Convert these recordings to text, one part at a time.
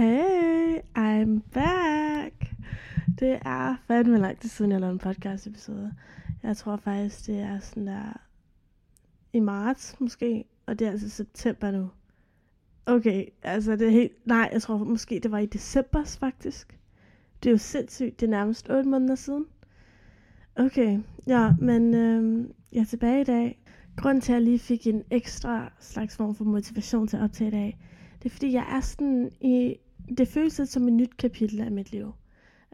Hey, I'm back. Det er fandme lang tid siden, jeg lavede en podcast episode. Jeg tror faktisk, det er sådan der i marts måske, og det er altså september nu. Okay, altså det er helt... Nej, jeg tror måske, det var i december faktisk. Det er jo sindssygt, det er nærmest 8 måneder siden. Okay, ja, men øhm, jeg er tilbage i dag. Grunden til, at jeg lige fik en ekstra slags form for motivation til at optage i dag, det er fordi, jeg er sådan i... Det føles lidt som et nyt kapitel af mit liv.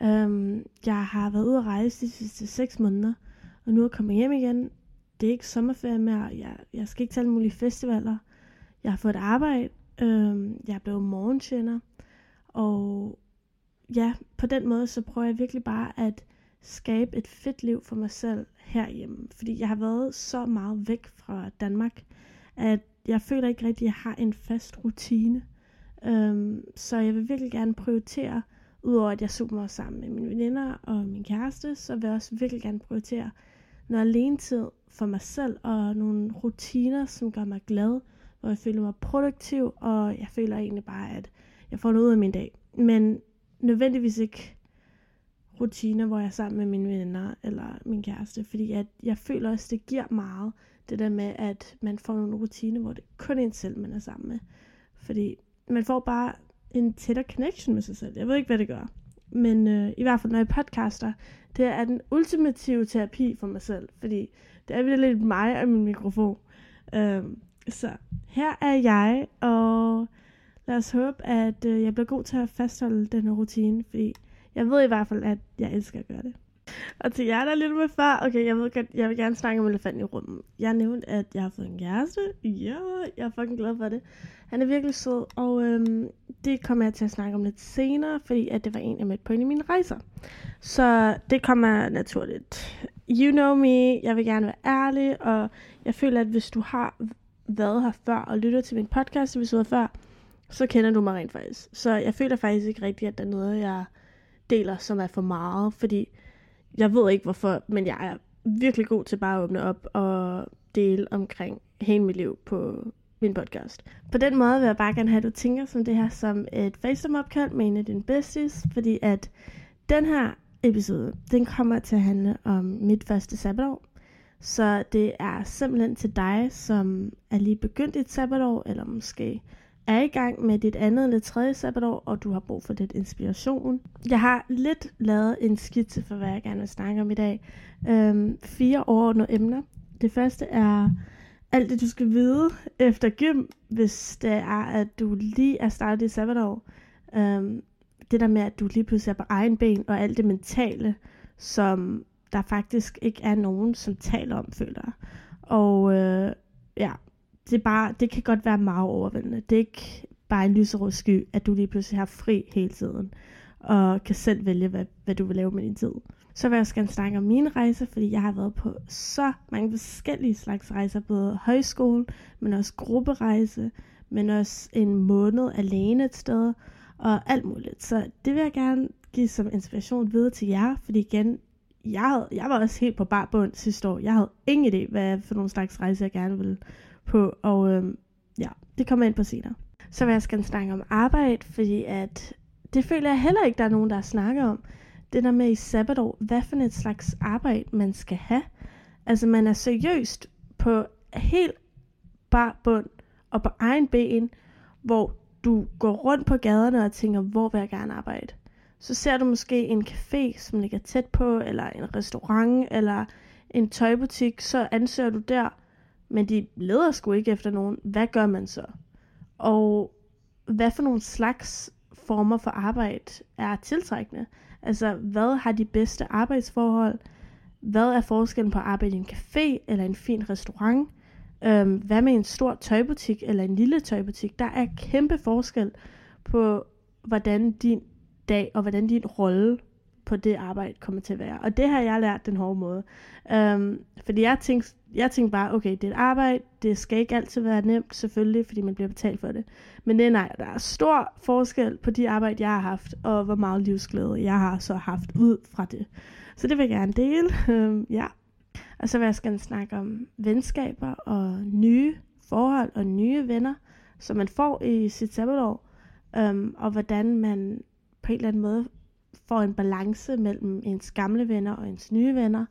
Um, jeg har været ude at rejse de sidste 6 måneder, og nu er jeg kommet hjem igen. Det er ikke sommerferie mere. Jeg, jeg skal ikke til alle mulige festivaler. Jeg har fået et arbejde. Um, jeg er blevet morgentjener. Og ja, på den måde, så prøver jeg virkelig bare at skabe et fedt liv for mig selv herhjemme. Fordi jeg har været så meget væk fra Danmark, at jeg føler ikke rigtig, at jeg har en fast rutine. Øhm, så jeg vil virkelig gerne prioritere, udover at jeg super sammen med mine veninder og min kæreste, så vil jeg også virkelig gerne prioritere noget alene tid for mig selv, og nogle rutiner, som gør mig glad, hvor jeg føler mig produktiv, og jeg føler egentlig bare, at jeg får noget ud af min dag. Men nødvendigvis ikke rutiner, hvor jeg er sammen med mine venner eller min kæreste, fordi at jeg føler også, det giver meget, det der med, at man får nogle rutiner, hvor det kun er en selv, man er sammen med. Fordi man får bare en tættere connection med sig selv. Jeg ved ikke, hvad det gør. Men øh, i hvert fald, når jeg podcaster, det er den ultimative terapi for mig selv. Fordi det er lidt mig og min mikrofon. Øh, så her er jeg, og lad os håbe, at øh, jeg bliver god til at fastholde den rutine. Fordi jeg ved i hvert fald, at jeg elsker at gøre det. Og til jer, der er lidt med far, okay, jeg ved godt, jeg vil gerne snakke om elefanten i rummet. Jeg nævnte, at jeg har fået en kæreste. Ja, jeg er fucking glad for det. Han er virkelig sød, og øhm, det kommer jeg til at snakke om lidt senere, fordi at det var en, jeg mødte på en af mine rejser. Så det kommer naturligt. You know me, jeg vil gerne være ærlig, og jeg føler, at hvis du har været her før og lytter til min podcast episode før, så kender du mig rent faktisk. Så jeg føler faktisk ikke rigtigt, at der er noget, jeg deler, som er for meget, fordi jeg ved ikke hvorfor, men jeg er virkelig god til bare at åbne op og dele omkring hele mit liv på min podcast. På den måde vil jeg bare gerne have, at du tænker som det her som et FaceTime-opkald med en af dine besties, fordi at den her episode, den kommer til at handle om mit første sabbatår. Så det er simpelthen til dig, som er lige begyndt et sabbatår, eller måske er i gang med dit andet eller tredje sabbatår, og du har brug for lidt inspiration. Jeg har lidt lavet en skitse for, hvad jeg gerne vil snakke om i dag. Øhm, fire overordnede emner. Det første er alt det, du skal vide efter gym, hvis det er, at du lige er startet i sabbatår. Øhm, det der med, at du lige pludselig er på egen ben, og alt det mentale, som der faktisk ikke er nogen, som taler om, føler jeg. Og øh, ja, det, er bare, det kan godt være meget overvældende. Det er ikke bare en lyserød sky, at du lige pludselig har fri hele tiden, og kan selv vælge, hvad, hvad du vil lave med din tid. Så vil jeg også gerne snakke om mine rejser, fordi jeg har været på så mange forskellige slags rejser, både højskole, men også grupperejse, men også en måned alene et sted, og alt muligt. Så det vil jeg gerne give som inspiration videre til jer, fordi igen, jeg, havde, jeg var også helt på bar bund sidste år. Jeg havde ingen idé, hvad for nogle slags rejser jeg gerne ville på, og øhm, ja, det kommer jeg ind på senere. Så vil jeg gerne snakke om arbejde, fordi at det føler jeg heller ikke, der er nogen, der snakker om. Det der med i sabbatår, hvad for et slags arbejde man skal have. Altså man er seriøst på helt bar bund og på egen ben, hvor du går rundt på gaderne og tænker, hvor vil jeg gerne arbejde. Så ser du måske en café, som ligger tæt på, eller en restaurant, eller en tøjbutik, så ansøger du der, men de leder sgu ikke efter nogen. Hvad gør man så? Og hvad for nogle slags former for arbejde er tiltrækkende? Altså, hvad har de bedste arbejdsforhold? Hvad er forskellen på at arbejde i en café eller en fin restaurant? Øhm, hvad med en stor tøjbutik eller en lille tøjbutik? Der er kæmpe forskel på, hvordan din dag og hvordan din rolle på det arbejde kommer til at være. Og det har jeg lært den hårde måde. Øhm, fordi jeg tænkte, jeg tænkte bare, okay, det er et arbejde, det skal ikke altid være nemt, selvfølgelig, fordi man bliver betalt for det. Men det, nej, der er stor forskel på de arbejde, jeg har haft, og hvor meget livsglæde jeg har så haft ud fra det. Så det vil jeg gerne dele. Um, ja. Og så vil jeg gerne snakke om venskaber og nye forhold og nye venner, som man får i sit sabbatår. øhm, og hvordan man på en eller anden måde får en balance mellem ens gamle venner og ens nye venner,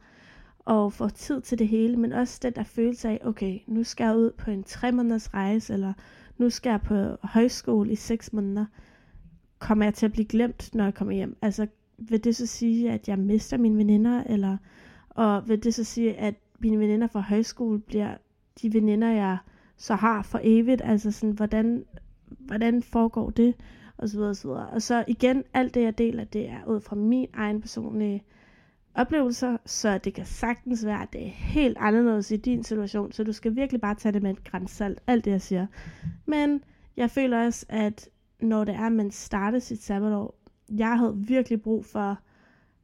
og får tid til det hele, men også den der følelse af, okay, nu skal jeg ud på en tre måneders rejse, eller nu skal jeg på højskole i seks måneder, kommer jeg til at blive glemt, når jeg kommer hjem? Altså, vil det så sige, at jeg mister mine veninder, eller, og vil det så sige, at mine veninder fra højskole bliver de veninder, jeg så har for evigt? Altså sådan, hvordan, hvordan foregår det? Og så videre, og så videre. Og så igen, alt det jeg deler, det er ud fra min egen personlige oplevelser, så det kan sagtens være, at det er helt anderledes i din situation, så du skal virkelig bare tage det med et grænsalt, alt det jeg siger. Men jeg føler også, at når det er, at man starter sit sabbatår, jeg havde virkelig brug for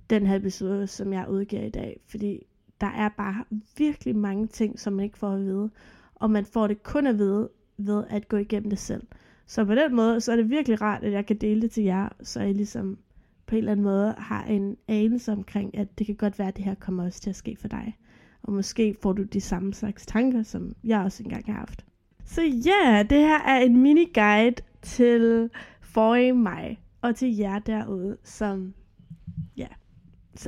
den her episode, som jeg udgiver i dag, fordi der er bare virkelig mange ting, som man ikke får at vide, og man får det kun at vide ved at gå igennem det selv. Så på den måde, så er det virkelig rart, at jeg kan dele det til jer, så I ligesom på en eller anden måde har en anelse omkring, at det kan godt være, at det her kommer også til at ske for dig. Og måske får du de samme slags tanker, som jeg også engang har haft. Så ja, yeah, det her er en mini-guide til forrige mig, og til jer derude, som ja,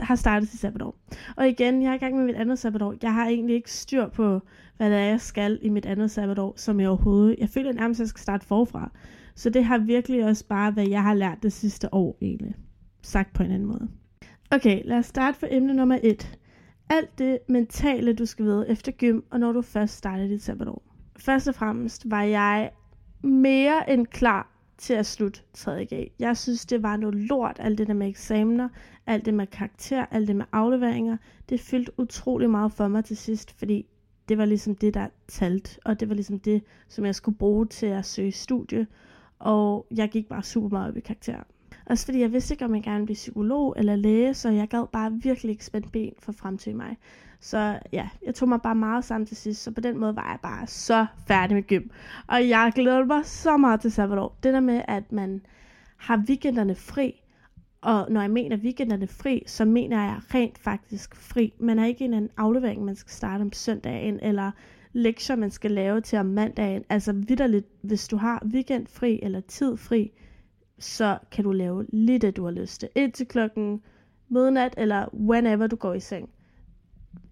har startet sit sabbatår. Og igen, jeg er i gang med mit andet sabbatår. Jeg har egentlig ikke styr på, hvad det er, jeg skal i mit andet sabbatår, som jeg overhovedet... Jeg føler nærmest, at jeg skal starte forfra. Så det har virkelig også bare, hvad jeg har lært det sidste år egentlig sagt på en anden måde. Okay, lad os starte for emne nummer et. Alt det mentale, du skal vide efter gym, og når du først starter dit sabbatår. Først og fremmest var jeg mere end klar til at slutte 3.G. Jeg synes, det var noget lort, alt det der med eksamener, alt det med karakter, alt det med afleveringer. Det fyldte utrolig meget for mig til sidst, fordi det var ligesom det, der talt, og det var ligesom det, som jeg skulle bruge til at søge studie. Og jeg gik bare super meget op i karakter. Også fordi jeg vidste ikke, om jeg gerne ville blive psykolog eller læge, så jeg gad bare virkelig ikke spænde ben for fremtiden mig. Så ja, jeg tog mig bare meget sammen til sidst, så på den måde var jeg bare så færdig med gym. Og jeg glæder mig så meget til sabbatår. Det der med, at man har weekenderne fri, og når jeg mener weekenderne fri, så mener jeg rent faktisk fri. Man har ikke en anden aflevering, man skal starte om søndagen, eller lektier, man skal lave til om mandagen. Altså vidderligt, hvis du har weekend fri eller tid fri, så kan du lave lige det, du har lyst til. Indtil klokken midnat, eller whenever du går i seng.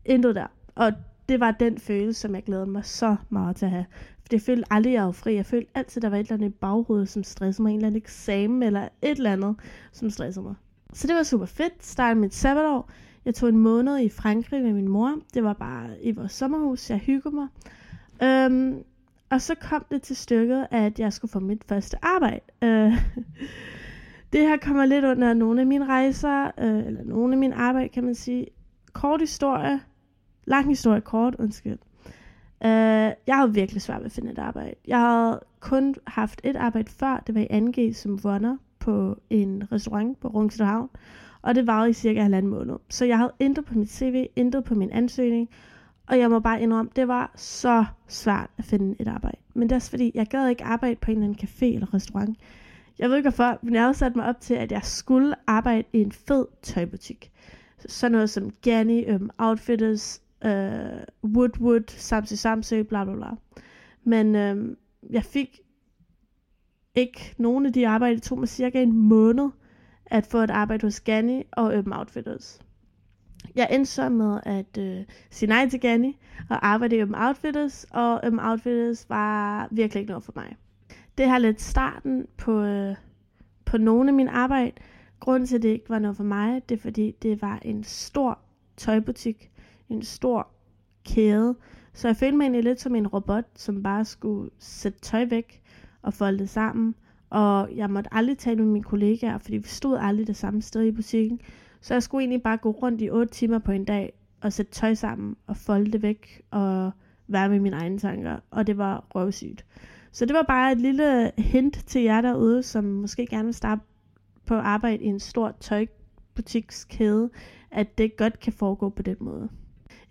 Intet der. Og det var den følelse, som jeg glæder mig så meget til at have det jeg følte aldrig, jeg var fri. Jeg følte altid, der var et eller andet i baghovedet, som stressede mig. En eller anden eksamen, eller et eller andet, som stressede mig. Så det var super fedt. Startede mit sabbatår. Jeg tog en måned i Frankrig med min mor. Det var bare i vores sommerhus. Jeg hyggede mig. Øhm, og så kom det til stykket, at jeg skulle få mit første arbejde. Øh, det her kommer lidt under nogle af mine rejser, øh, eller nogle af mine arbejde, kan man sige. Kort historie, lang historie kort, undskyld. Øh, jeg havde virkelig svært ved at finde et arbejde. Jeg havde kun haft et arbejde før, det var i 2G som runner på en restaurant på Rungsted Havn, og det varede i cirka halvanden måned. Så jeg havde intet på mit CV, intet på min ansøgning, og jeg må bare indrømme, det var så svært at finde et arbejde. Men det er også fordi, jeg gad ikke arbejde på en eller anden café eller restaurant. Jeg ved ikke hvorfor, men jeg havde sat mig op til, at jeg skulle arbejde i en fed tøjbutik. Sådan noget som Ganni, um, Outfitters, uh, Wood, Samse Samse, bla bla bla. Men um, jeg fik ikke nogen af de arbejde. Det tog mig cirka en måned at få et arbejde hos Ganni og Urban Outfitters. Jeg endte så med at øh, sige nej til Ganni og arbejde i Urban Outfitters, og Urban Outfitters var virkelig ikke noget for mig. Det har lidt starten på, øh, på nogle af mine arbejde. Grunden til, at det ikke var noget for mig, det er fordi, det var en stor tøjbutik, en stor kæde. Så jeg følte mig egentlig lidt som en robot, som bare skulle sætte tøj væk og folde det sammen. Og jeg måtte aldrig tale med mine kollegaer, fordi vi stod aldrig det samme sted i butikken. Så jeg skulle egentlig bare gå rundt i 8 timer på en dag og sætte tøj sammen og folde det væk og være med mine egne tanker. Og det var røvsygt. Så det var bare et lille hint til jer derude, som måske gerne vil starte på arbejde i en stor tøjbutikskæde, at det godt kan foregå på den måde.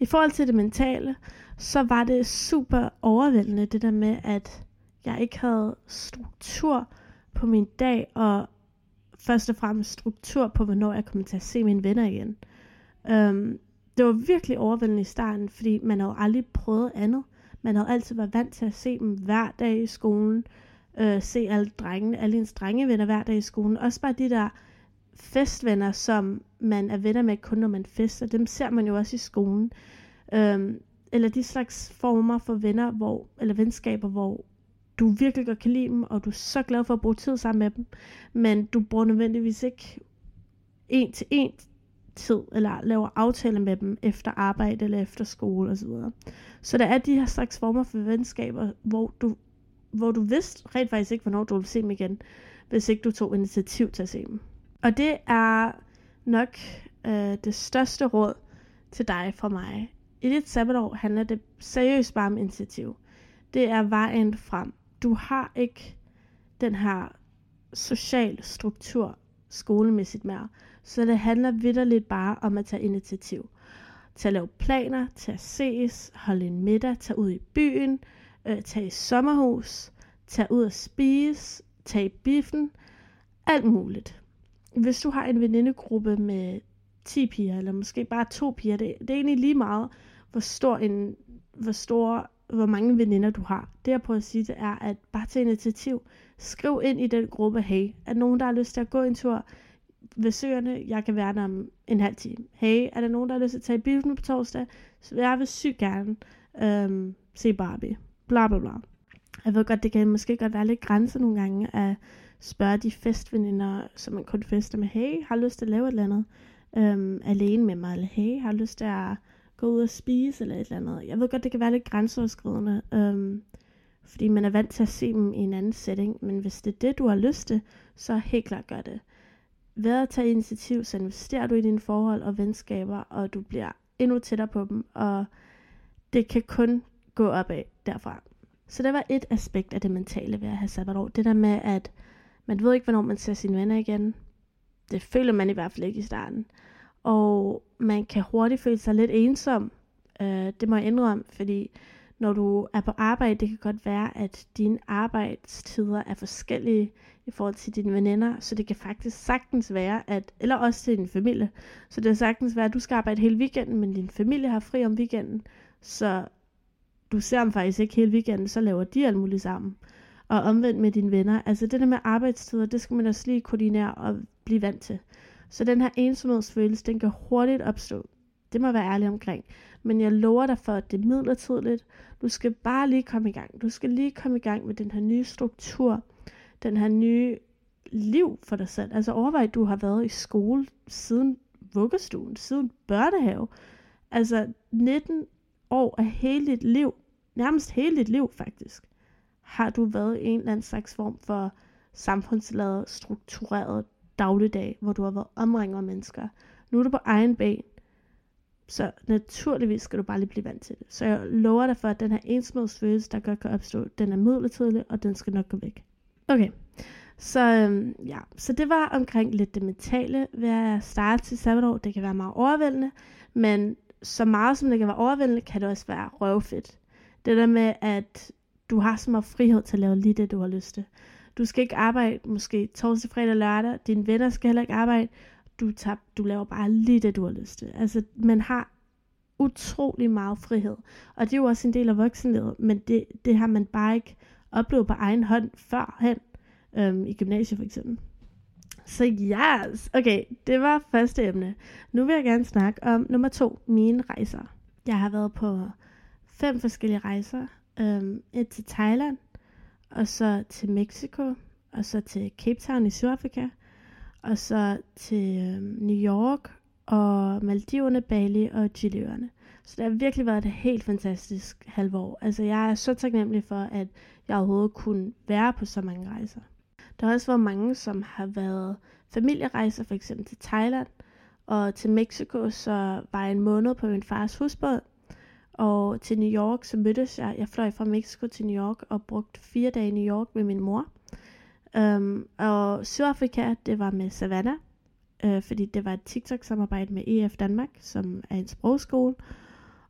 I forhold til det mentale, så var det super overvældende det der med, at jeg ikke havde struktur på min dag, og først og fremmest struktur på, hvornår jeg kommer til at se mine venner igen. Um, det var virkelig overvældende i starten, fordi man havde aldrig prøvet andet. Man havde altid været vant til at se dem hver dag i skolen. øh, se alle drengene, alle ens drengevenner hver dag i skolen. Også bare de der festvenner, som man er venner med kun når man fester. Dem ser man jo også i skolen. Øhm, eller de slags former for venner, hvor, eller venskaber, hvor du virkelig godt kan lide dem, og du er så glad for at bruge tid sammen med dem, men du bruger nødvendigvis ikke en til en tid, eller laver aftaler med dem efter arbejde eller efter skole osv. Så, så der er de her slags former for venskaber, hvor du, hvor du vidste rent faktisk ikke, hvornår du ville se dem igen, hvis ikke du tog initiativ til at se dem. Og det er nok øh, det største råd til dig fra mig. I dit sabbatår handler det seriøst bare om initiativ. Det er vejen frem. Du har ikke den her social struktur skolemæssigt mere. Så det handler vidderligt bare om at tage initiativ. Til at lave planer, til at ses, holde en middag, tage ud i byen, øh, tage i sommerhus, tage ud og spise, tage i biffen, alt muligt. Hvis du har en venindegruppe med 10 piger, eller måske bare to piger, det, det er egentlig lige meget, hvor stor en, hvor stor, hvor mange veninder du har. Det jeg prøver at sige, det er, at bare tage initiativ. Skriv ind i den gruppe, hey, er nogen, der har lyst til at gå en tur ved søerne? Jeg kan være der om en halv time. Hey, er der nogen, der har lyst til at tage i biffen på torsdag? Så jeg vil sygt gerne øhm, se Barbie. Bla bla bla. Jeg ved godt, det kan måske godt være lidt grænse nogle gange at spørge de festveninder, som man kun fester med, hey, har lyst til at lave et eller andet øhm, alene med mig, eller hey, har lyst til at gå ud og spise, eller et eller andet. Jeg ved godt, det kan være lidt grænseoverskridende, øhm, fordi man er vant til at se dem i en anden setting, men hvis det er det, du har lyst til, så helt klart gør det. Ved at tage initiativ, så investerer du i dine forhold og venskaber, og du bliver endnu tættere på dem, og det kan kun gå opad derfra. Så det var et aspekt af det mentale ved at have sabbatår. Det der med, at man ved ikke, hvornår man ser sine venner igen. Det føler man i hvert fald ikke i starten. Og man kan hurtigt føle sig lidt ensom. Øh, det må jeg indrømme, fordi når du er på arbejde, det kan godt være, at dine arbejdstider er forskellige i forhold til dine veninder, så det kan faktisk sagtens være, at, eller også til din familie, så det kan sagtens være, at du skal arbejde hele weekenden, men din familie har fri om weekenden, så du ser dem faktisk ikke hele weekenden, så laver de alt muligt sammen. Og omvendt med dine venner. Altså det der med arbejdstider, det skal man også lige koordinere og blive vant til. Så den her ensomhedsfølelse, den kan hurtigt opstå. Det må være ærlig omkring. Men jeg lover dig for, at det er midlertidigt. Du skal bare lige komme i gang. Du skal lige komme i gang med den her nye struktur. Den her nye liv for dig selv. Altså overvej, at du har været i skole siden vuggestuen, siden børnehave. Altså 19 år af hele dit liv, nærmest hele dit liv faktisk, har du været i en eller anden slags form for samfundsladet, struktureret dagligdag, hvor du har været omringet af mennesker. Nu er du på egen ben, så naturligvis skal du bare lige blive vant til det. Så jeg lover dig for, at den her ensomhedsfølelse, der godt kan opstå, den er midlertidig, og den skal nok gå væk. Okay, så øhm, ja, så det var omkring lidt det mentale ved at starte til sabbatår. Det kan være meget overvældende, men så meget som det kan være overvældende, kan det også være røvfedt. Det der med, at du har så meget frihed til at lave lige det, du har lyst til. Du skal ikke arbejde måske torsdag, fredag, lørdag. Dine venner skal heller ikke arbejde. Du, tager, du laver bare lige det, du har lyst til. Altså, man har utrolig meget frihed. Og det er jo også en del af voksenlivet, men det, det har man bare ikke oplevet på egen hånd førhen, øhm, i gymnasiet for eksempel. Så yes, okay, det var første emne. Nu vil jeg gerne snakke om nummer to, mine rejser. Jeg har været på fem forskellige rejser. Øhm, et til Thailand, og så til Mexico, og så til Cape Town i Sydafrika, og så til øhm, New York, og Maldiverne, Bali og Chileøerne. Så det har virkelig været et helt fantastisk halvår. Altså jeg er så taknemmelig for, at jeg overhovedet kunne være på så mange rejser. Der har også været mange, som har været familierejser, for eksempel til Thailand og til Mexico, så var jeg en måned på min fars husbåd. Og til New York, så mødtes jeg, jeg fløj fra Mexico til New York og brugte fire dage i New York med min mor. Um, og Sydafrika, det var med Savannah, øh, fordi det var et TikTok-samarbejde med EF Danmark, som er en sprogskole.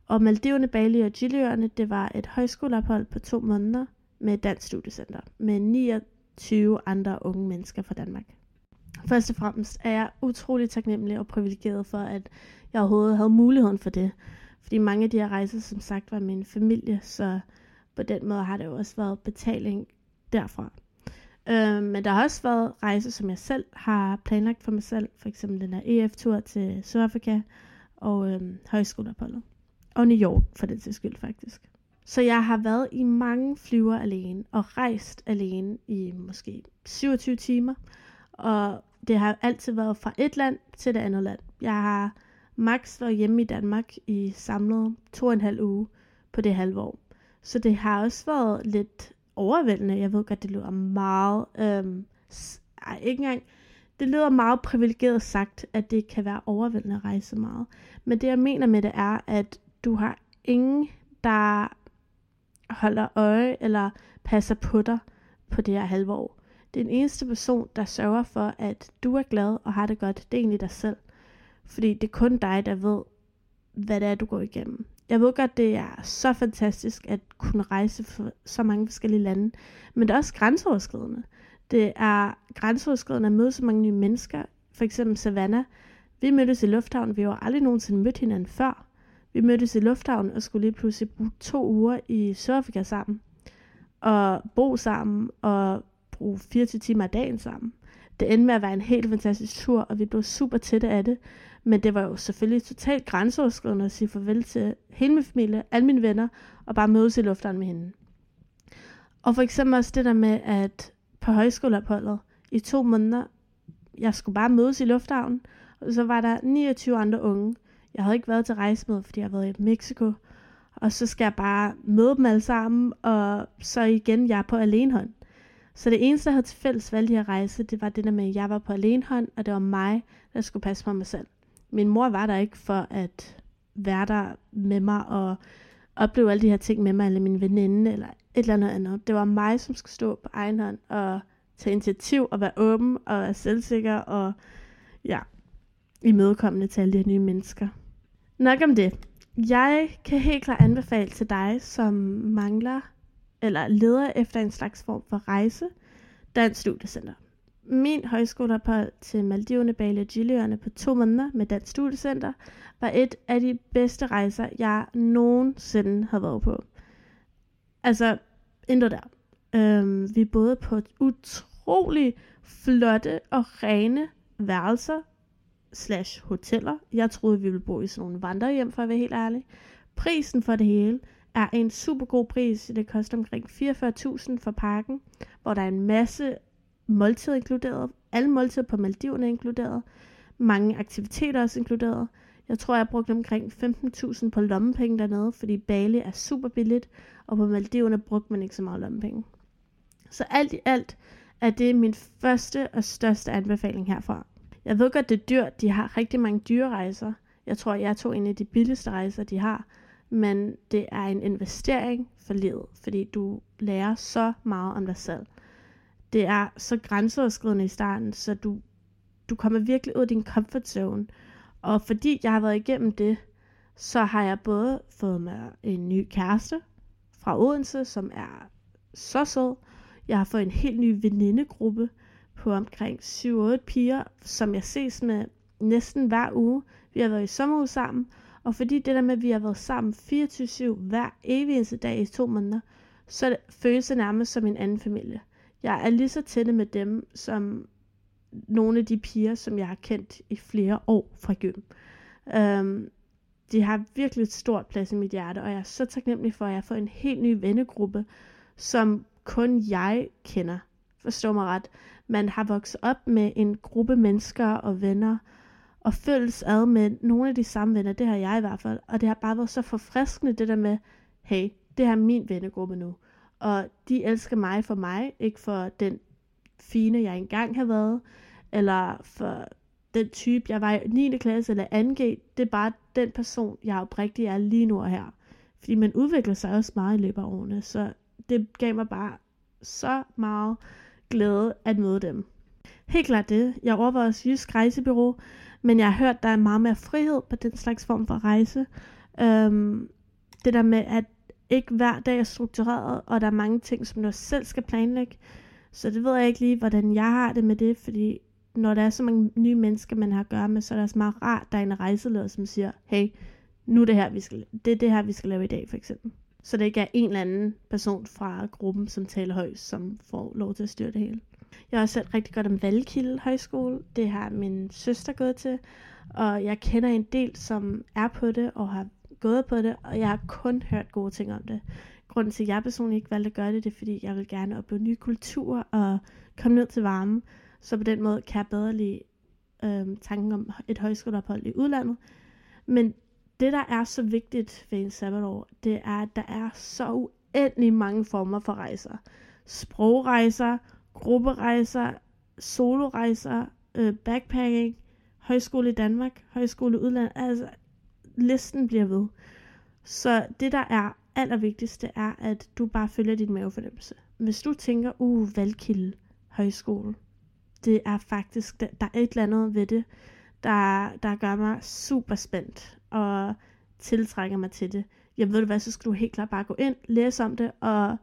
Og Maldiverne, Bali og Giliøerne, det var et højskoleophold på to måneder med et dansk studiecenter, med 29 andre unge mennesker fra Danmark. Først og fremmest er jeg utrolig taknemmelig og privilegeret for, at jeg overhovedet havde muligheden for det. Fordi mange af de her rejser, som sagt, var min familie, så på den måde har det jo også været betaling derfra. Øh, men der har også været rejser, som jeg selv har planlagt for mig selv. For eksempel den her EF-tur til Sydafrika og øh, højskoleopholdet. Og New York, for den til skyld faktisk. Så jeg har været i mange flyver alene, og rejst alene i måske 27 timer. Og det har altid været fra et land til det andet land. Jeg har max var hjemme i Danmark i samlet to og en halv uge på det halve år. Så det har også været lidt overvældende. Jeg ved godt, det lyder meget... Øhm, ej, ikke engang... Det lyder meget privilegeret sagt, at det kan være overvældende at rejse meget. Men det jeg mener med det er, at du har ingen, der holder øje eller passer på dig på det her halve år. Den eneste person, der sørger for, at du er glad og har det godt, det er egentlig dig selv. Fordi det er kun dig, der ved, hvad det er, du går igennem. Jeg ved godt, det er så fantastisk at kunne rejse for så mange forskellige lande, men det er også grænseoverskridende. Det er grænseoverskridende at møde så mange nye mennesker. For eksempel Savannah. Vi mødtes i lufthavnen. Vi har aldrig nogensinde mødt hinanden før. Vi mødtes i lufthavnen og skulle lige pludselig bruge to uger i Sydafrika sammen. Og bo sammen og bruge 24 timer af dagen sammen. Det endte med at være en helt fantastisk tur, og vi blev super tætte af det. Men det var jo selvfølgelig totalt grænseoverskridende at sige farvel til hele min familie, alle mine venner, og bare mødes i lufthavnen med hende. Og for eksempel også det der med, at på højskoleopholdet i to måneder, jeg skulle bare mødes i lufthavnen, og så var der 29 andre unge. Jeg havde ikke været til rejsemøde, fordi jeg havde været i Mexico. Og så skal jeg bare møde dem alle sammen, og så igen, jeg er på alenehånd. Så det eneste, jeg havde til fælles valg i at rejse, det var det der med, at jeg var på alenehånd, og det var mig, der skulle passe på mig selv. Min mor var der ikke for at være der med mig og opleve alle de her ting med mig, eller min veninde, eller et eller andet andet. Det var mig, som skulle stå på egen hånd og tage initiativ og være åben og være selvsikker og ja, imødekommende til alle de her nye mennesker. Nok om det. Jeg kan helt klart anbefale til dig, som mangler eller leder efter en slags form for rejse, Dansk Studiecenter. Min højskoleophold til Maldiverne, Bali og Gilleøerne på to måneder med Dansk Studiecenter var et af de bedste rejser, jeg nogensinde har været på. Altså, intet der. Øhm, vi boede på utrolig flotte og rene værelser slash hoteller. Jeg troede, vi ville bo i sådan nogle vandrehjem, for at være helt ærlig. Prisen for det hele er en super god pris. Det koster omkring 44.000 for pakken, hvor der er en masse måltider inkluderet. Alle måltider på Maldiverne er inkluderet. Mange aktiviteter også inkluderet. Jeg tror, jeg brugte omkring 15.000 på lommepenge dernede, fordi Bali er super billigt, og på Maldiverne brugte man ikke så meget lommepenge. Så alt i alt er det min første og største anbefaling herfra. Jeg ved godt, det er dyrt. De har rigtig mange dyre rejser. Jeg tror, jeg tog en af de billigste rejser, de har men det er en investering for livet, fordi du lærer så meget om dig selv. Det er så grænseoverskridende i starten, så du, du kommer virkelig ud af din comfort zone. Og fordi jeg har været igennem det, så har jeg både fået mig en ny kæreste fra Odense, som er så sød. Jeg har fået en helt ny venindegruppe på omkring 7-8 piger, som jeg ses med næsten hver uge. Vi har været i sommerhus sammen, og fordi det der med, at vi har været sammen 24-7 hver evig eneste dag i to måneder, så det føles det nærmest som en anden familie. Jeg er lige så tætte med dem, som nogle af de piger, som jeg har kendt i flere år fra gym. Øhm, de har virkelig et stort plads i mit hjerte, og jeg er så taknemmelig for, at jeg får en helt ny vennegruppe, som kun jeg kender. Forstår mig ret. Man har vokset op med en gruppe mennesker og venner, og følges ad med nogle af de samme venner, det har jeg i hvert fald, og det har bare været så forfriskende det der med, hey, det her er min vennegruppe nu, og de elsker mig for mig, ikke for den fine, jeg engang har været, eller for den type, jeg var i 9. klasse eller 2G, det er bare den person, jeg oprigtigt er lige nu og her. Fordi man udvikler sig også meget i løbet af årene, så det gav mig bare så meget glæde at møde dem. Helt klart det. Jeg overvejer også Jysk Rejsebyrå, men jeg har hørt, der er meget mere frihed på den slags form for rejse. Øhm, det der med, at ikke hver dag er struktureret, og der er mange ting, som du selv skal planlægge. Så det ved jeg ikke lige, hvordan jeg har det med det, fordi når der er så mange nye mennesker, man har at gøre med, så er det også meget rart, der er en rejseleder, som siger, hey, nu er det her, vi skal, det er det her, vi skal lave i dag, for eksempel. Så det ikke er en eller anden person fra gruppen, som taler højst, som får lov til at styre det hele. Jeg har også set rigtig godt om Valkilde Højskole. Det har min søster gået til. Og jeg kender en del, som er på det og har gået på det. Og jeg har kun hørt gode ting om det. Grunden til, at jeg personligt ikke valgte at gøre det, det er, fordi jeg vil gerne opleve nye kulturer og komme ned til varme. Så på den måde kan jeg bedre lide øh, tanken om et højskoleophold i udlandet. Men det, der er så vigtigt ved en sabbatår, det er, at der er så uendelig mange former for rejser. Sprogrejser, grupperejser, solorejser, øh, backpacking, højskole i Danmark, højskole i udlandet. Altså, listen bliver ved. Så det, der er allervigtigste, er, at du bare følger din mavefornemmelse. Hvis du tænker, uh, Valkilde Højskole, det er faktisk, der er et eller andet ved det, der, der gør mig super spændt og tiltrækker mig til det. Jeg ved hvad, så skal du helt klart bare gå ind, læse om det og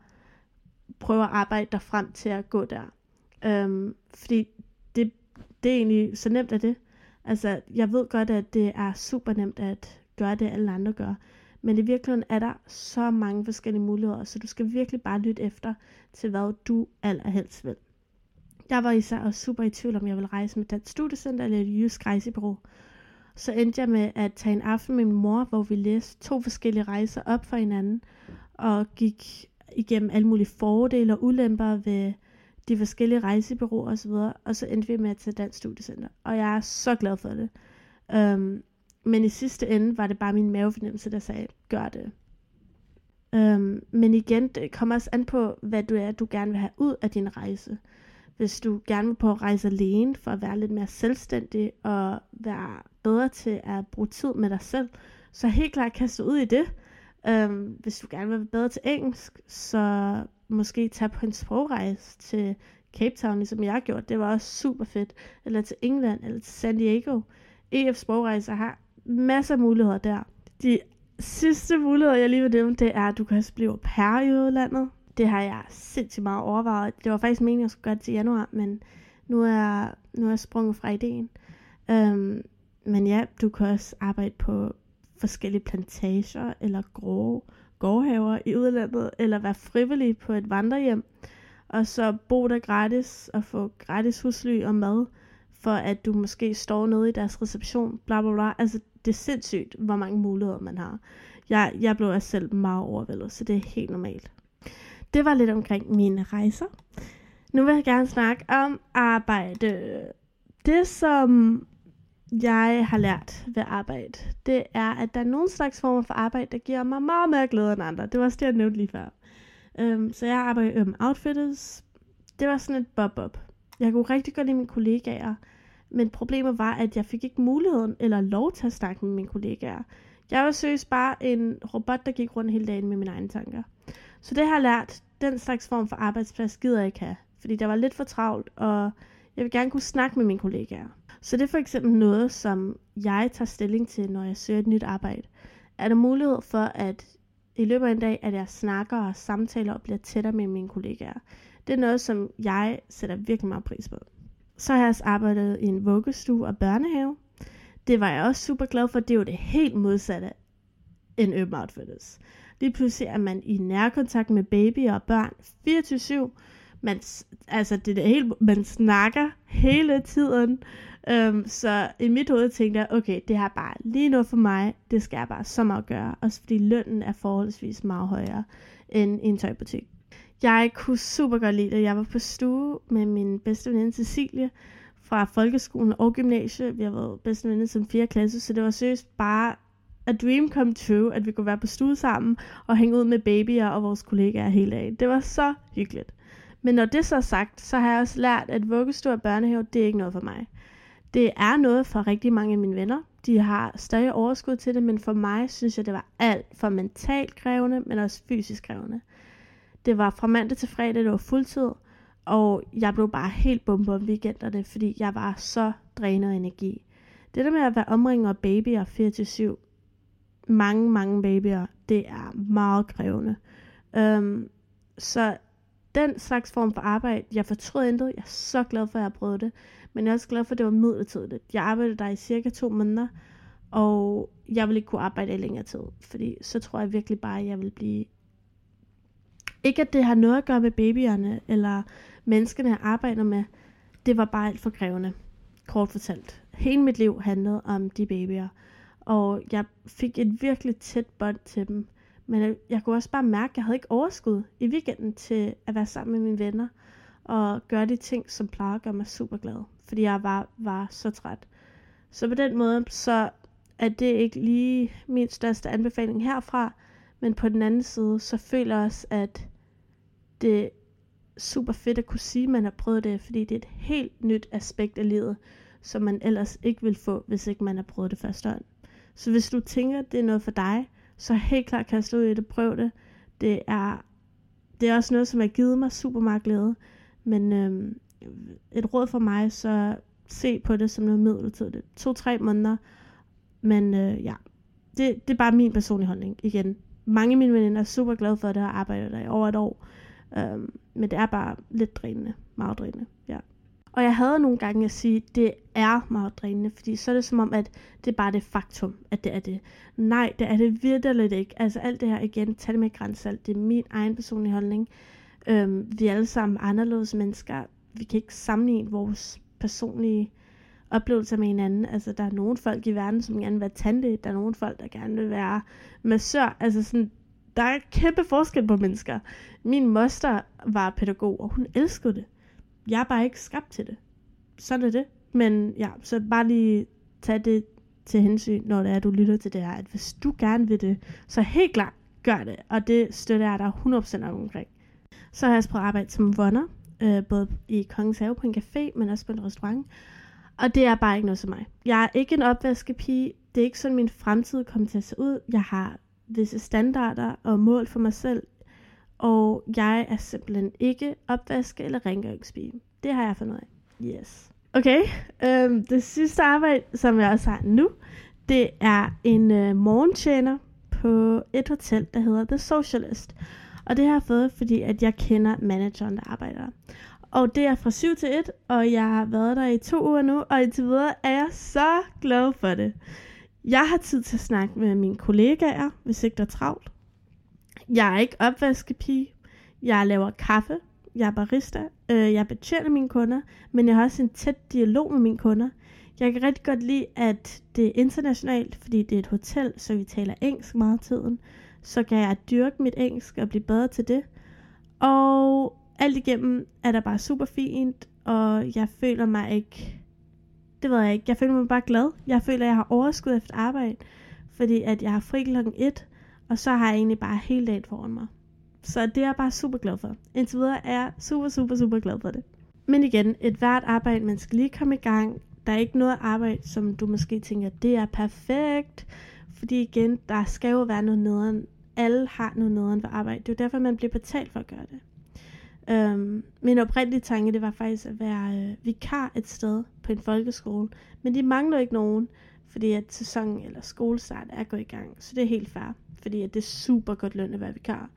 prøve at arbejde dig frem til at gå der. Øhm, fordi det, det er egentlig så nemt af det. Altså, jeg ved godt, at det er super nemt at gøre det, alle andre gør. Men i virkeligheden er der så mange forskellige muligheder, så du skal virkelig bare lytte efter til, hvad du allerhelst vil. Jeg var især også super i tvivl, om jeg ville rejse med Dansk Studiecenter eller et jysk rejsebureau. Så endte jeg med at tage en aften med min mor, hvor vi læste to forskellige rejser op for hinanden, og gik igennem alle mulige fordele og ulemper ved de forskellige rejsebureauer osv., og så endte vi med at tage Dansk Studiecenter. Og jeg er så glad for det. Um, men i sidste ende var det bare min mavefornemmelse, der sagde, gør det. Um, men igen, det kommer også an på, hvad du er, du gerne vil have ud af din rejse. Hvis du gerne vil på at rejse alene, for at være lidt mere selvstændig, og være bedre til at bruge tid med dig selv, så helt klart kaste ud i det. Um, hvis du gerne vil være bedre til engelsk, så måske tage på en sprogrejse til Cape Town, ligesom jeg har gjort. Det var også super fedt. Eller til England, eller til San Diego. EF Sprogrejser har masser af muligheder der. De sidste muligheder, jeg lige vil nævne, det er, at du kan også blive per i udlandet. Det har jeg sindssygt meget overvejet. Det var faktisk meningen, at jeg skulle gøre det til januar, men nu er, nu er jeg sprunget fra ideen. Um, men ja, du kan også arbejde på forskellige plantager eller grå gårdhaver i udlandet, eller være frivillig på et vandrehjem, og så bo der gratis og få gratis husly og mad, for at du måske står nede i deres reception, bla bla bla. Altså, det er sindssygt, hvor mange muligheder man har. Jeg, jeg blev også selv meget overvældet, så det er helt normalt. Det var lidt omkring mine rejser. Nu vil jeg gerne snakke om arbejde. Det, som jeg har lært ved arbejde, det er, at der er nogle slags former for arbejde, der giver mig meget mere glæde end andre. Det var også det, jeg nævnte lige før. Um, så jeg arbejder med outfits. Outfitters. Det var sådan et bob-up. Jeg kunne rigtig godt lide mine kollegaer, men problemet var, at jeg fik ikke muligheden eller lov til at snakke med mine kollegaer. Jeg var seriøst bare en robot, der gik rundt hele dagen med mine egne tanker. Så det har jeg lært, den slags form for arbejdsplads gider jeg ikke have, fordi der var lidt for travlt, og jeg vil gerne kunne snakke med mine kollegaer. Så det er for eksempel noget, som jeg tager stilling til, når jeg søger et nyt arbejde. Er der mulighed for, at i løbet af en dag, at jeg snakker og samtaler og bliver tættere med mine kollegaer? Det er noget, som jeg sætter virkelig meget pris på. Så har jeg også arbejdet i en vuggestue og børnehave. Det var jeg også super glad for. Det er jo det helt modsatte end Urban Outfitters. Lige pludselig er man i nærkontakt med babyer og børn 24-7. Man, altså det er helt, man snakker hele tiden. Um, så i mit hoved tænkte jeg, okay, det her bare lige noget for mig. Det skal jeg bare så meget gøre. Også fordi lønnen er forholdsvis meget højere end i en tøjbutik. Jeg kunne super godt lide det. Jeg var på stue med min bedste veninde Cecilie fra folkeskolen og gymnasiet. Vi har været bedste veninde som 4. klasse, så det var seriøst bare a dream come true, at vi kunne være på stue sammen og hænge ud med babyer og vores kollegaer hele dagen. Det var så hyggeligt. Men når det så er sagt, så har jeg også lært, at vuggestue og børnehave, det er ikke noget for mig. Det er noget for rigtig mange af mine venner. De har stadig overskud til det, men for mig synes jeg, det var alt for mentalt krævende, men også fysisk krævende. Det var fra mandag til fredag, det var fuldtid, og jeg blev bare helt bumpet om weekenderne, fordi jeg var så drænet af energi. Det der med at være omringet af babyer 4-7, mange, mange babyer, det er meget krævende. Um, så den slags form for arbejde, jeg fortrød intet. Jeg er så glad for, at jeg har prøvet det. Men jeg er også glad for, at det var midlertidigt. Jeg arbejdede der i cirka to måneder, og jeg ville ikke kunne arbejde i længere tid. Fordi så tror jeg virkelig bare, at jeg vil blive Ikke at det har noget at gøre med babyerne, eller menneskerne, jeg arbejder med. Det var bare alt for krævende, kort fortalt. Hele mit liv handlede om de babyer. Og jeg fik et virkelig tæt bånd til dem. Men jeg, jeg kunne også bare mærke, at jeg havde ikke overskud i weekenden til at være sammen med mine venner. Og gøre de ting, som plejer at gøre mig super glad. Fordi jeg var, var så træt. Så på den måde, så er det ikke lige min største anbefaling herfra. Men på den anden side, så føler jeg også, at det er super fedt at kunne sige, at man har prøvet det, fordi det er et helt nyt aspekt af livet, som man ellers ikke vil få, hvis ikke man har prøvet det første år. Så hvis du tænker, at det er noget for dig, så helt klart kast ud i det, prøv det. Det er, det er også noget, som har givet mig super meget glæde. Men øhm, et råd for mig, så se på det som noget midlertidigt. To-tre måneder. Men øh, ja, det, det er bare min personlige holdning. Igen, mange af mine veninder er super glade for det og arbejder der i over et år. Øhm, men det er bare lidt drænende. Meget drænende, ja. Og jeg havde nogle gange at sige, at det er meget drænende, fordi så er det som om, at det er bare det faktum, at det er det. Nej, det er det virkelig ikke. Altså alt det her igen, tag det med grænsalt. Det er min egen personlige holdning. Øhm, vi er alle sammen anderledes mennesker. Vi kan ikke sammenligne vores personlige oplevelser med hinanden. Altså, der er nogle folk i verden, som gerne vil være tandlæge. Der er nogle folk, der gerne vil være massør. Altså, sådan, der er kæmpe forskel på mennesker. Min moster var pædagog, og hun elskede det. Jeg er bare ikke skabt til det. Sådan er det. Men ja, så bare lige tage det til hensyn, når det er, du lytter til det her, at hvis du gerne vil det, så helt klart gør det, og det støtter jeg dig 100% omkring. Så har jeg også prøvet at arbejde som vonder, øh, både i Kongens Have på en café, men også på en restaurant. Og det er bare ikke noget for mig. Jeg er ikke en opvaskepige. Det er ikke sådan, min fremtid kommer til at se ud. Jeg har visse standarder og mål for mig selv. Og jeg er simpelthen ikke opvaske- eller rengøringspige. Det har jeg fundet af. Yes. Okay, øhm, det sidste arbejde, som jeg også har nu, det er en øh, morgentjener på et hotel, der hedder The Socialist. Og det har jeg fået, fordi at jeg kender manageren, der arbejder der. Og det er fra 7 til 1, og jeg har været der i to uger nu, og indtil videre er jeg så glad for det. Jeg har tid til at snakke med mine kollegaer, hvis ikke der er travlt. Jeg er ikke opvaskepige. Jeg laver kaffe. Jeg er barista. Øh, jeg betjener mine kunder, men jeg har også en tæt dialog med mine kunder. Jeg kan rigtig godt lide, at det er internationalt, fordi det er et hotel, så vi taler engelsk meget af tiden. Så kan jeg dyrke mit engelsk og blive bedre til det. Og alt igennem er der bare super fint, og jeg føler mig ikke... Det ved jeg ikke. Jeg føler mig bare glad. Jeg føler, at jeg har overskud efter arbejde, fordi at jeg har fri klokken 1, og så har jeg egentlig bare hele dagen foran mig. Så det er jeg bare super glad for. Indtil videre er jeg super, super, super glad for det. Men igen, et hvert arbejde, man skal lige komme i gang. Der er ikke noget arbejde, som du måske tænker, det er perfekt. Fordi igen, der skal jo være noget nederen. Alle har noget nederen ved arbejde. Det er jo derfor, man bliver betalt for at gøre det. Øhm, min oprindelige tanke, det var faktisk at være øh, vikar et sted på en folkeskole. Men de mangler ikke nogen, fordi at sæsonen eller skolestart er gået i gang. Så det er helt fair, fordi at det er super godt løn at være vikar.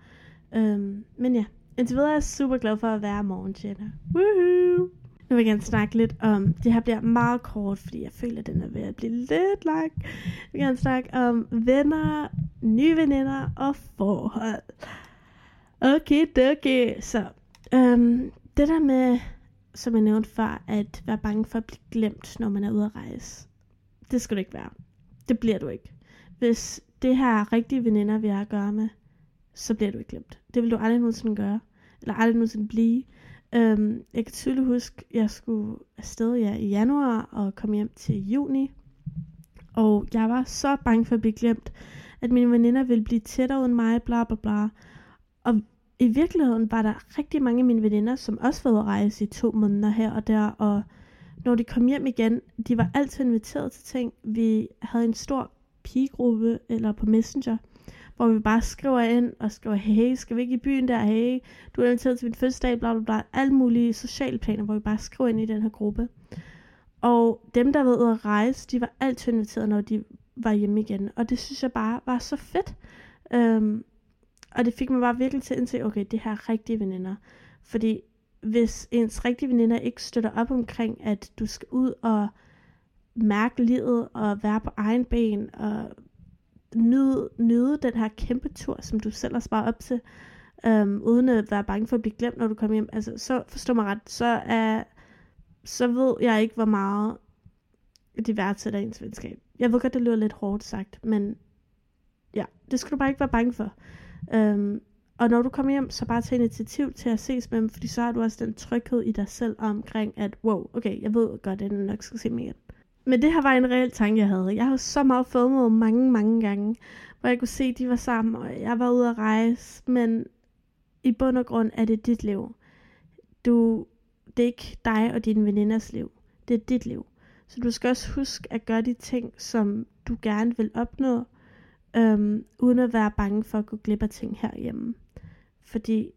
Øhm, men ja, indtil videre er jeg super glad for at være morgentjener. Woohoo! Nu vil jeg gerne snakke lidt om, det her bliver meget kort, fordi jeg føler, at den er ved at blive lidt lang. Jeg vil gerne snakke om venner, nye veninder og forhold. Okay, okay. Så øhm, det der med, som jeg nævnte før, at være bange for at blive glemt, når man er ude at rejse. Det skal du ikke være. Det bliver du ikke. Hvis det her er rigtige veninder, vi har at gøre med, så bliver du ikke glemt. Det vil du aldrig nogensinde gøre. Eller aldrig nogensinde blive. Øhm, jeg kan tydeligt huske, at jeg skulle afsted ja, i januar og komme hjem til juni. Og jeg var så bange for at blive glemt, at mine veninder ville blive tættere uden mig, bla bla bla. Og i virkeligheden var der rigtig mange af mine veninder, som også var ude at rejse i to måneder her og der, og når de kom hjem igen, de var altid inviteret til ting. Vi havde en stor pigegruppe, eller på Messenger, hvor vi bare skriver ind og skriver, hey, skal vi ikke i byen der, hey, du er inviteret til min fødselsdag, bla bla bla, alle mulige sociale planer, hvor vi bare skriver ind i den her gruppe. Og dem, der var ude at rejse, de var altid inviteret, når de var hjemme igen, og det synes jeg bare var så fedt. Øhm, og det fik mig bare virkelig til at indse, okay, det her er rigtige veninder. Fordi hvis ens rigtige veninder ikke støtter op omkring, at du skal ud og mærke livet og være på egen ben og nyde, nyde den her kæmpe tur, som du selv har sparet op til, øhm, uden at være bange for at blive glemt, når du kommer hjem. Altså, så forstår mig ret, så, er, så ved jeg ikke, hvor meget de værdsætter ens venskab. Jeg ved godt, det lyder lidt hårdt sagt, men ja, det skal du bare ikke være bange for. Øhm, og når du kommer hjem, så bare tag initiativ til at ses med dem, fordi så har du også den tryghed i dig selv omkring, at wow, okay, jeg ved godt, at jeg nok skal se mig igen. Men det her var en reel tanke, jeg havde. Jeg har så meget filmet mange, mange gange, hvor jeg kunne se, at de var sammen, og jeg var ude at rejse, men i bund og grund er det dit liv. Du, det er ikke dig og dine veninders liv. Det er dit liv. Så du skal også huske at gøre de ting, som du gerne vil opnå, øhm, uden at være bange for at gå glip af ting herhjemme. Fordi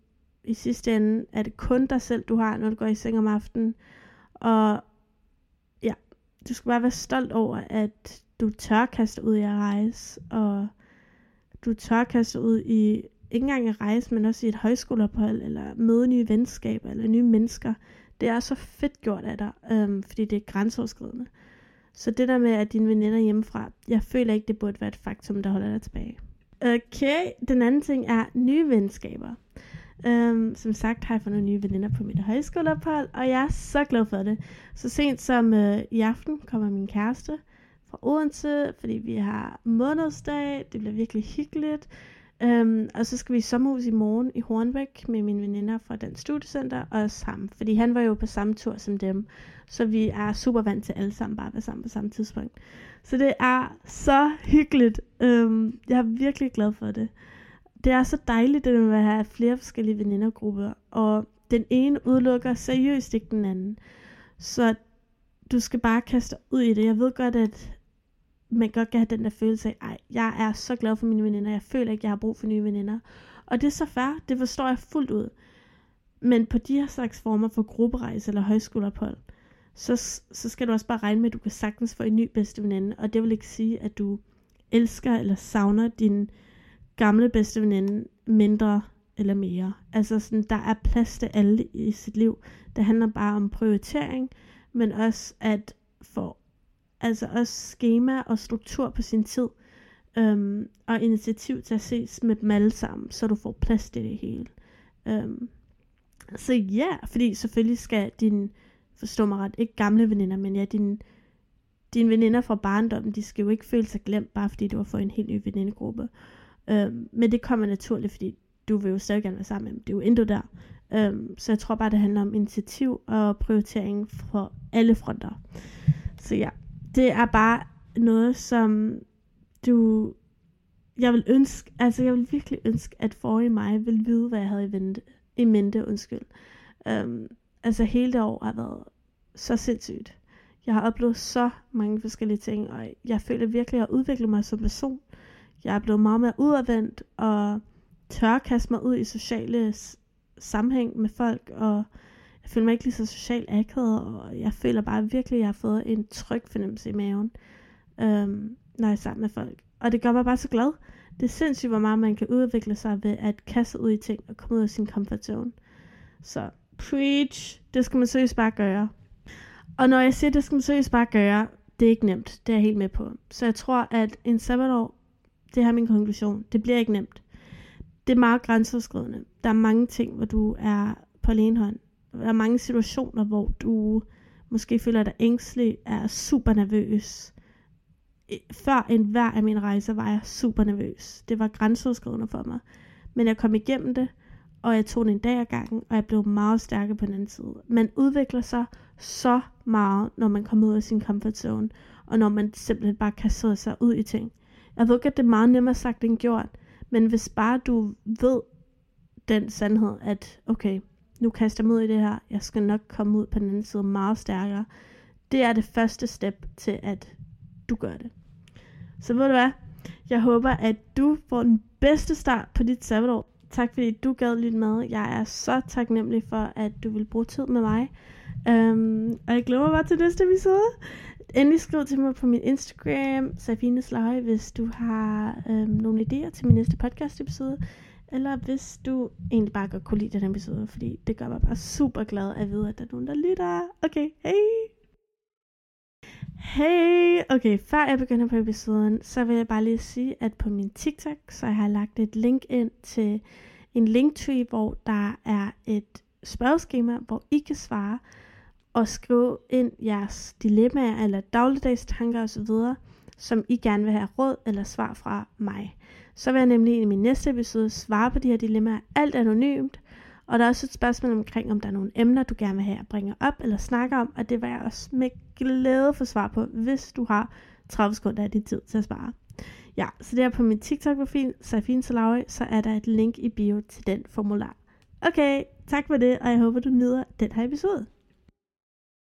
i sidste ende er det kun dig selv, du har, når du går i seng om aftenen. Og du skal bare være stolt over, at du tør kaste ud i at rejse, og du tør kaste ud i ikke engang at rejse, men også i et højskoleophold, eller møde nye venskaber, eller nye mennesker. Det er så fedt gjort af dig, øhm, fordi det er grænseoverskridende. Så det der med, at dine veninder hjemmefra, jeg føler ikke, det burde være et faktum, der holder dig tilbage. Okay, den anden ting er nye venskaber. Um, som sagt har jeg fået nogle nye veninder på mit højskoleophold, og jeg er så glad for det. Så sent som uh, i aften kommer min kæreste fra Odense, fordi vi har månedsdag. Det bliver virkelig hyggeligt. Um, og så skal vi i sommerhus i morgen i Hornbæk med mine veninder fra Dansk studiecenter og sammen, fordi han var jo på samme tur som dem. Så vi er super vant til alle sammen bare at være sammen på samme tidspunkt. Så det er så hyggeligt. Um, jeg er virkelig glad for det. Det er så dejligt, det med at have flere forskellige venindergrupper, og den ene udelukker seriøst ikke den anden. Så du skal bare kaste ud i det. Jeg ved godt, at man godt kan have den der følelse af, ej, jeg er så glad for mine veninder, jeg føler ikke, jeg har brug for nye veninder. Og det er så fair, det forstår jeg fuldt ud. Men på de her slags former for grupperejse eller højskoleophold, så, så skal du også bare regne med, at du kan sagtens få en ny bedste veninde. Og det vil ikke sige, at du elsker eller savner din gamle bedste veninde mindre eller mere. Altså sådan, der er plads til alle i sit liv. Det handler bare om prioritering, men også at få altså også schema og struktur på sin tid, øhm, og initiativ til at ses med dem alle sammen, så du får plads til det hele. Øhm, så ja, fordi selvfølgelig skal din, forstå mig ret, ikke gamle veninder, men ja, din, dine veninder fra barndommen, de skal jo ikke føle sig glemt, bare fordi du har fået en helt ny venindegruppe. Øhm, men det kommer naturligt, fordi du vil jo stadig gerne være sammen med dem. Det er jo intet der. Øhm, så jeg tror bare, det handler om initiativ og prioritering for alle fronter. Så ja, det er bare noget, som du... Jeg vil ønske, altså jeg vil virkelig ønske, at forrige mig ville vide, hvad jeg havde i, vente, i mente, undskyld. Um, altså hele det år har været så sindssygt. Jeg har oplevet så mange forskellige ting, og jeg føler virkelig, at jeg har udviklet mig som person. Jeg er blevet meget mere udadvendt, og tør kaste mig ud i sociale sammenhæng med folk, og jeg føler mig ikke lige så socialt akavet, og jeg føler bare virkelig, at jeg har fået en tryg fornemmelse i maven, øhm, når jeg er sammen med folk. Og det gør mig bare så glad. Det er sindssygt, hvor meget man kan udvikle sig ved at kaste ud i ting og komme ud af sin comfort zone. Så preach, det skal man seriøst bare gøre. Og når jeg siger, det skal man seriøst bare gøre, det er ikke nemt. Det er jeg helt med på. Så jeg tror, at en sabbatår, det er min konklusion, det bliver ikke nemt. Det er meget grænseoverskridende. Der er mange ting, hvor du er på alene hånd. Der er mange situationer, hvor du måske føler dig ængstelig, er super nervøs. Før en hver af mine rejser var jeg super nervøs. Det var grænseoverskridende for mig. Men jeg kom igennem det, og jeg tog det en dag ad gangen, og jeg blev meget stærkere på den anden side. Man udvikler sig så meget, når man kommer ud af sin comfort zone, og når man simpelthen bare kaster sig ud i ting. Jeg ved ikke, at det er meget nemmere sagt end gjort, men hvis bare du ved den sandhed, at okay, nu kaster jeg mig ud i det her, jeg skal nok komme ud på den anden side meget stærkere. Det er det første step til, at du gør det. Så ved du hvad? Jeg håber, at du får den bedste start på dit sabbatår. Tak fordi du gad lidt med. Jeg er så taknemmelig for, at du vil bruge tid med mig. Um, og jeg glæder mig bare til næste episode. Endelig skriv til mig på min Instagram, Safine Sløje, hvis du har um, nogle idéer til min næste podcast episode eller hvis du egentlig bare godt kunne lide den episode, fordi det gør mig bare super glad at vide, at der er nogen, der lytter. Okay, hej! Hey! Okay, før jeg begynder på episoden, så vil jeg bare lige sige, at på min TikTok, så har jeg lagt et link ind til en linktree, hvor der er et spørgeskema, hvor I kan svare og skrive ind jeres dilemmaer eller dagligdags tanker osv., som I gerne vil have råd eller svar fra mig. Så vil jeg nemlig i min næste episode svare på de her dilemmaer, alt anonymt, og der er også et spørgsmål omkring, om der er nogle emner, du gerne vil have at bringe op eller snakke om, og det vil jeg også med glæde få svar på, hvis du har 30 sekunder af din tid til at svare. Ja, så det er på min TikTok-profil, Safin Salawi, så er der et link i bio til den formular. Okay, tak for det, og jeg håber, du nyder den her episode.